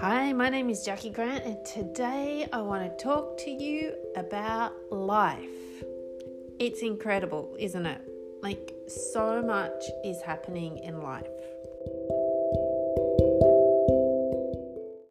Hi, my name is Jackie Grant, and today I want to talk to you about life. It's incredible, isn't it? Like, so much is happening in life.